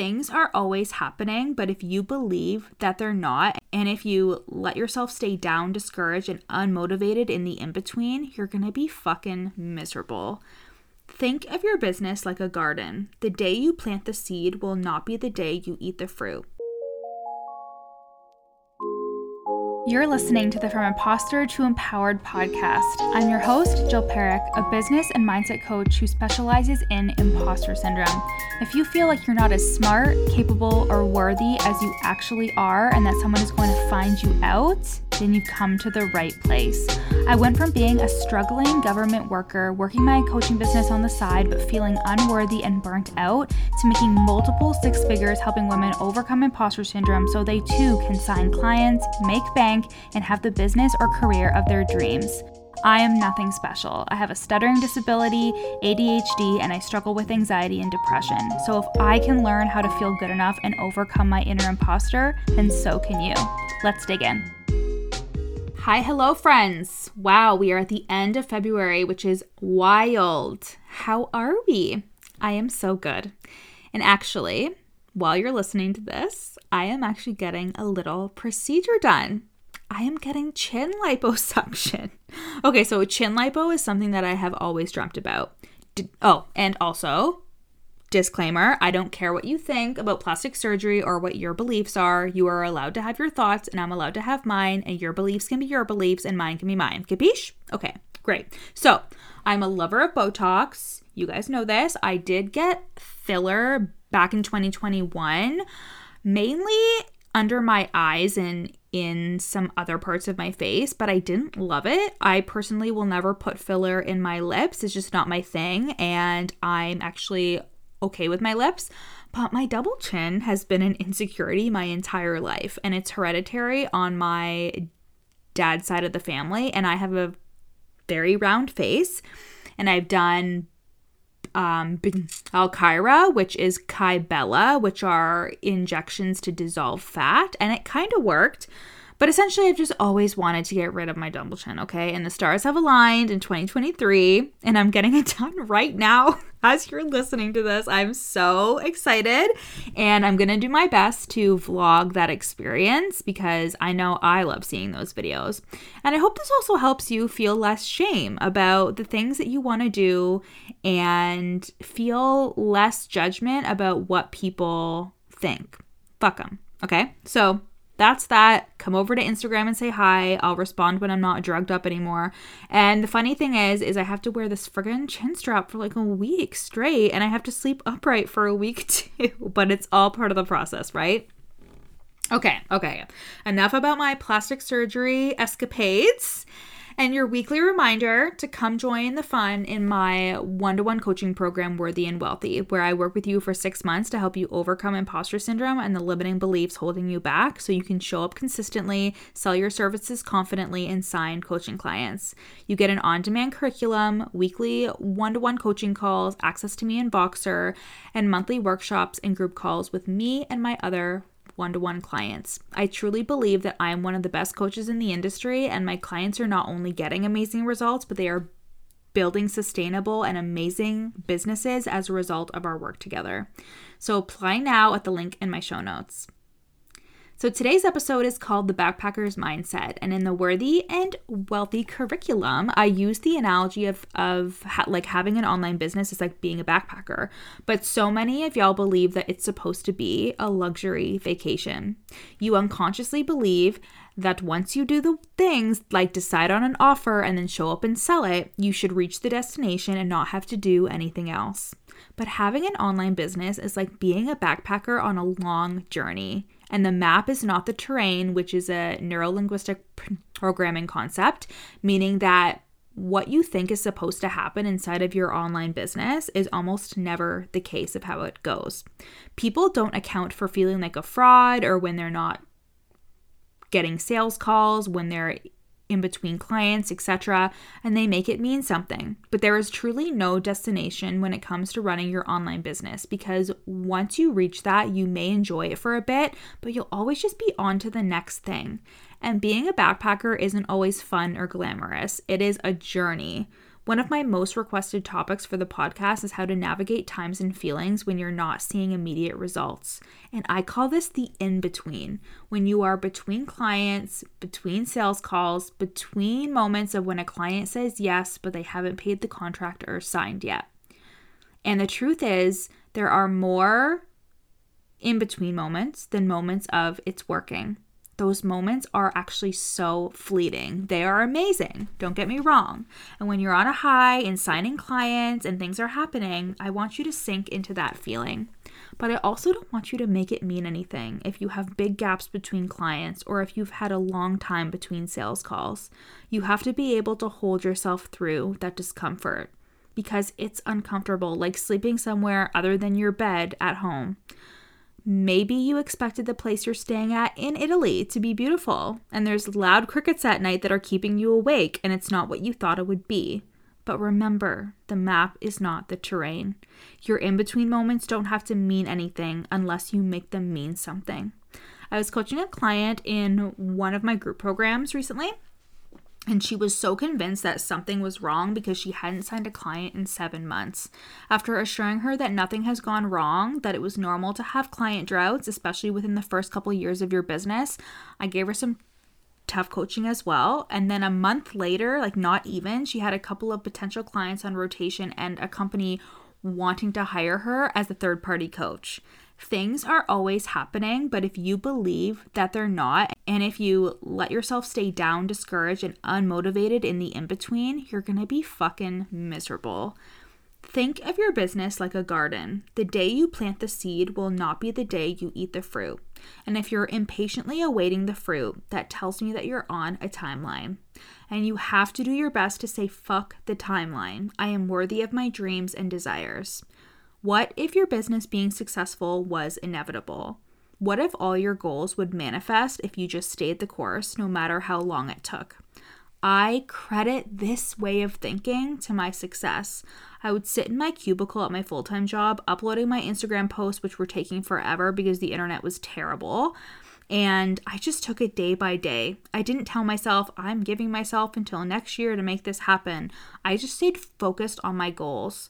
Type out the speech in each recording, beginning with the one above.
things are always happening, but if you believe that they're not, and if you let yourself stay down, discouraged, and unmotivated in the in between, you're gonna be fucking miserable. Think of your business like a garden. The day you plant the seed will not be the day you eat the fruit. You're listening to the From Imposter to Empowered podcast. I'm your host, Jill Parekh, a business and mindset coach who specializes in imposter syndrome. If you feel like you're not as smart, capable, or worthy as you actually are, and that someone is going to find you out, then you've come to the right place. I went from being a struggling government worker, working my coaching business on the side, but feeling unworthy and burnt out, to making multiple six figures helping women overcome imposter syndrome so they too can sign clients, make bank, and have the business or career of their dreams. I am nothing special. I have a stuttering disability, ADHD, and I struggle with anxiety and depression. So if I can learn how to feel good enough and overcome my inner imposter, then so can you. Let's dig in. Hi, hello, friends. Wow, we are at the end of February, which is wild. How are we? I am so good. And actually, while you're listening to this, I am actually getting a little procedure done. I am getting chin liposuction. Okay, so chin lipo is something that I have always dreamt about. oh, and also, Disclaimer I don't care what you think about plastic surgery or what your beliefs are. You are allowed to have your thoughts, and I'm allowed to have mine, and your beliefs can be your beliefs, and mine can be mine. Capiche? Okay, great. So, I'm a lover of Botox. You guys know this. I did get filler back in 2021, mainly under my eyes and in some other parts of my face, but I didn't love it. I personally will never put filler in my lips. It's just not my thing. And I'm actually okay with my lips. But my double chin has been an insecurity my entire life, and it's hereditary on my dad's side of the family. And I have a very round face, and I've done um, Belkyra, which is Kybella, which are injections to dissolve fat, and it kind of worked. But essentially, I've just always wanted to get rid of my double chin, okay? And the stars have aligned in 2023, and I'm getting it done right now as you're listening to this. I'm so excited, and I'm gonna do my best to vlog that experience because I know I love seeing those videos. And I hope this also helps you feel less shame about the things that you wanna do and feel less judgment about what people think. Fuck them, okay? So, that's that. Come over to Instagram and say hi. I'll respond when I'm not drugged up anymore. And the funny thing is, is I have to wear this friggin' chin strap for like a week straight, and I have to sleep upright for a week too. But it's all part of the process, right? Okay, okay. Enough about my plastic surgery escapades and your weekly reminder to come join the fun in my one to one coaching program, Worthy and Wealthy, where I work with you for six months to help you overcome imposter syndrome and the limiting beliefs holding you back so you can show up consistently, sell your services confidently, and sign coaching clients. You get an on demand curriculum, weekly one to one coaching calls, access to me in Voxer, and monthly workshops and group calls with me and my other one to one clients. I truly believe that I am one of the best coaches in the industry, and my clients are not only getting amazing results, but they are building sustainable and amazing businesses as a result of our work together. So apply now at the link in my show notes. So today's episode is called The Backpacker's Mindset. And in the Worthy and Wealthy curriculum, I use the analogy of, of ha- like having an online business is like being a backpacker. But so many of y'all believe that it's supposed to be a luxury vacation. You unconsciously believe that once you do the things like decide on an offer and then show up and sell it, you should reach the destination and not have to do anything else. But having an online business is like being a backpacker on a long journey. And the map is not the terrain, which is a neurolinguistic programming concept, meaning that what you think is supposed to happen inside of your online business is almost never the case of how it goes. People don't account for feeling like a fraud or when they're not getting sales calls, when they're in between clients, etc., and they make it mean something. But there is truly no destination when it comes to running your online business because once you reach that, you may enjoy it for a bit, but you'll always just be on to the next thing. And being a backpacker isn't always fun or glamorous, it is a journey. One of my most requested topics for the podcast is how to navigate times and feelings when you're not seeing immediate results. And I call this the in between. When you are between clients, between sales calls, between moments of when a client says yes, but they haven't paid the contract or signed yet. And the truth is, there are more in between moments than moments of it's working those moments are actually so fleeting. They are amazing, don't get me wrong. And when you're on a high and signing clients and things are happening, I want you to sink into that feeling. But I also don't want you to make it mean anything if you have big gaps between clients or if you've had a long time between sales calls. You have to be able to hold yourself through that discomfort because it's uncomfortable, like sleeping somewhere other than your bed at home. Maybe you expected the place you're staying at in Italy to be beautiful, and there's loud crickets at night that are keeping you awake, and it's not what you thought it would be. But remember, the map is not the terrain. Your in between moments don't have to mean anything unless you make them mean something. I was coaching a client in one of my group programs recently, and she was so convinced that something was wrong because she hadn't signed a client in seven months. After assuring her that nothing has gone wrong, that it was normal to have client droughts, especially within the first couple years of your business, I gave her some tough coaching as well. And then a month later, like not even, she had a couple of potential clients on rotation and a company wanting to hire her as a third party coach. Things are always happening, but if you believe that they're not, and if you let yourself stay down, discouraged, and unmotivated in the in between, you're gonna be fucking miserable. Think of your business like a garden. The day you plant the seed will not be the day you eat the fruit. And if you're impatiently awaiting the fruit, that tells me that you're on a timeline. And you have to do your best to say, fuck the timeline. I am worthy of my dreams and desires. What if your business being successful was inevitable? What if all your goals would manifest if you just stayed the course, no matter how long it took? I credit this way of thinking to my success. I would sit in my cubicle at my full time job, uploading my Instagram posts, which were taking forever because the internet was terrible. And I just took it day by day. I didn't tell myself I'm giving myself until next year to make this happen. I just stayed focused on my goals.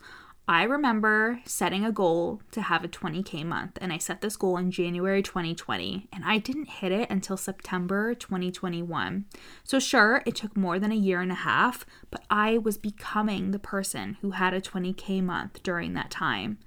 I remember setting a goal to have a 20K month, and I set this goal in January 2020, and I didn't hit it until September 2021. So, sure, it took more than a year and a half, but I was becoming the person who had a 20K month during that time.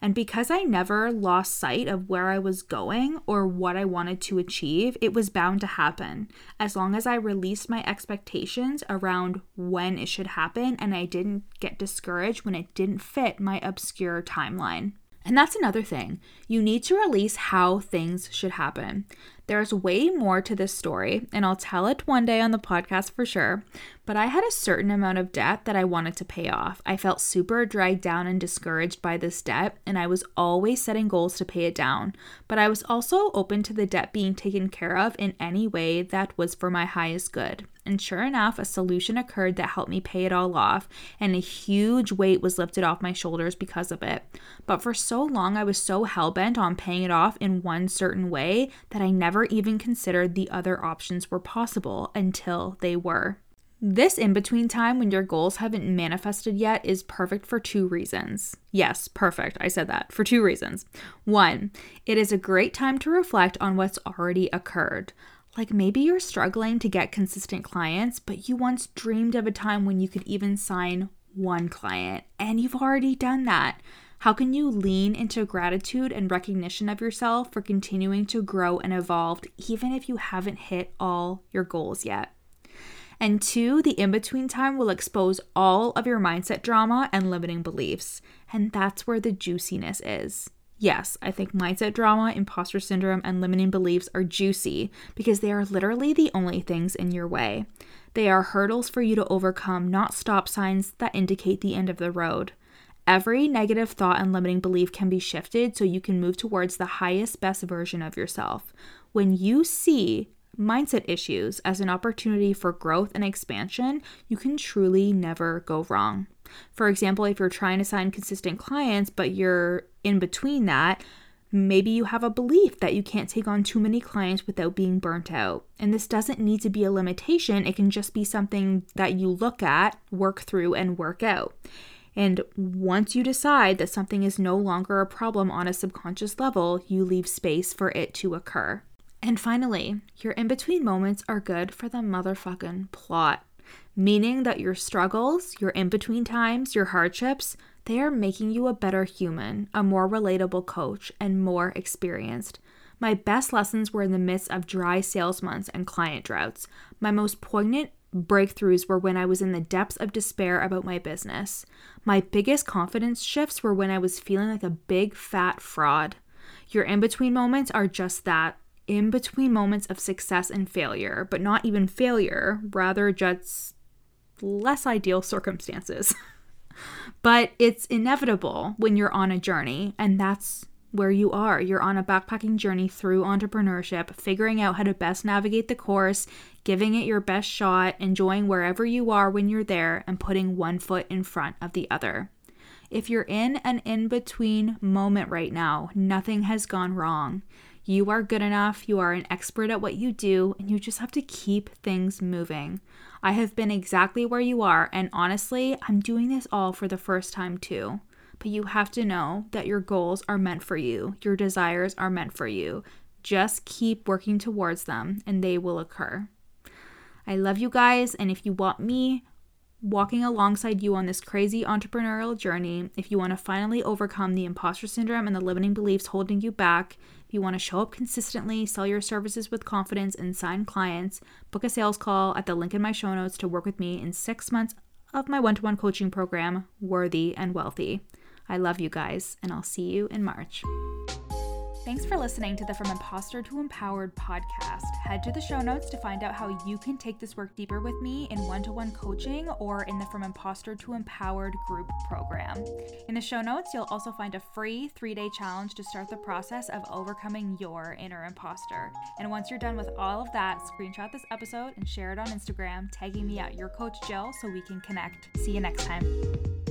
And because I never lost sight of where I was going or what I wanted to achieve, it was bound to happen as long as I released my expectations around when it should happen and I didn't get discouraged when it didn't fit my obscure timeline. And that's another thing. You need to release how things should happen. There's way more to this story, and I'll tell it one day on the podcast for sure. But I had a certain amount of debt that I wanted to pay off. I felt super dragged down and discouraged by this debt, and I was always setting goals to pay it down. But I was also open to the debt being taken care of in any way that was for my highest good. And sure enough, a solution occurred that helped me pay it all off, and a huge weight was lifted off my shoulders because of it. But for so long, I was so hell bent on paying it off in one certain way that I never even considered the other options were possible until they were. This in between time when your goals haven't manifested yet is perfect for two reasons. Yes, perfect. I said that for two reasons. One, it is a great time to reflect on what's already occurred. Like maybe you're struggling to get consistent clients, but you once dreamed of a time when you could even sign one client, and you've already done that. How can you lean into gratitude and recognition of yourself for continuing to grow and evolve, even if you haven't hit all your goals yet? And two, the in between time will expose all of your mindset drama and limiting beliefs. And that's where the juiciness is. Yes, I think mindset drama, imposter syndrome, and limiting beliefs are juicy because they are literally the only things in your way. They are hurdles for you to overcome, not stop signs that indicate the end of the road. Every negative thought and limiting belief can be shifted so you can move towards the highest, best version of yourself. When you see mindset issues as an opportunity for growth and expansion, you can truly never go wrong. For example, if you're trying to sign consistent clients, but you're in between that, Maybe you have a belief that you can't take on too many clients without being burnt out. And this doesn't need to be a limitation, it can just be something that you look at, work through, and work out. And once you decide that something is no longer a problem on a subconscious level, you leave space for it to occur. And finally, your in between moments are good for the motherfucking plot, meaning that your struggles, your in between times, your hardships, they are making you a better human, a more relatable coach, and more experienced. My best lessons were in the midst of dry sales months and client droughts. My most poignant breakthroughs were when I was in the depths of despair about my business. My biggest confidence shifts were when I was feeling like a big fat fraud. Your in between moments are just that in between moments of success and failure, but not even failure, rather just less ideal circumstances. But it's inevitable when you're on a journey, and that's where you are. You're on a backpacking journey through entrepreneurship, figuring out how to best navigate the course, giving it your best shot, enjoying wherever you are when you're there, and putting one foot in front of the other. If you're in an in between moment right now, nothing has gone wrong. You are good enough, you are an expert at what you do, and you just have to keep things moving. I have been exactly where you are, and honestly, I'm doing this all for the first time too. But you have to know that your goals are meant for you, your desires are meant for you. Just keep working towards them, and they will occur. I love you guys, and if you want me walking alongside you on this crazy entrepreneurial journey, if you want to finally overcome the imposter syndrome and the limiting beliefs holding you back, if you want to show up consistently, sell your services with confidence, and sign clients, book a sales call at the link in my show notes to work with me in six months of my one to one coaching program, Worthy and Wealthy. I love you guys, and I'll see you in March. Thanks for listening to the From Imposter to Empowered podcast. Head to the show notes to find out how you can take this work deeper with me in one to one coaching or in the From Imposter to Empowered group program. In the show notes, you'll also find a free three day challenge to start the process of overcoming your inner imposter. And once you're done with all of that, screenshot this episode and share it on Instagram, tagging me at your coach Jill so we can connect. See you next time.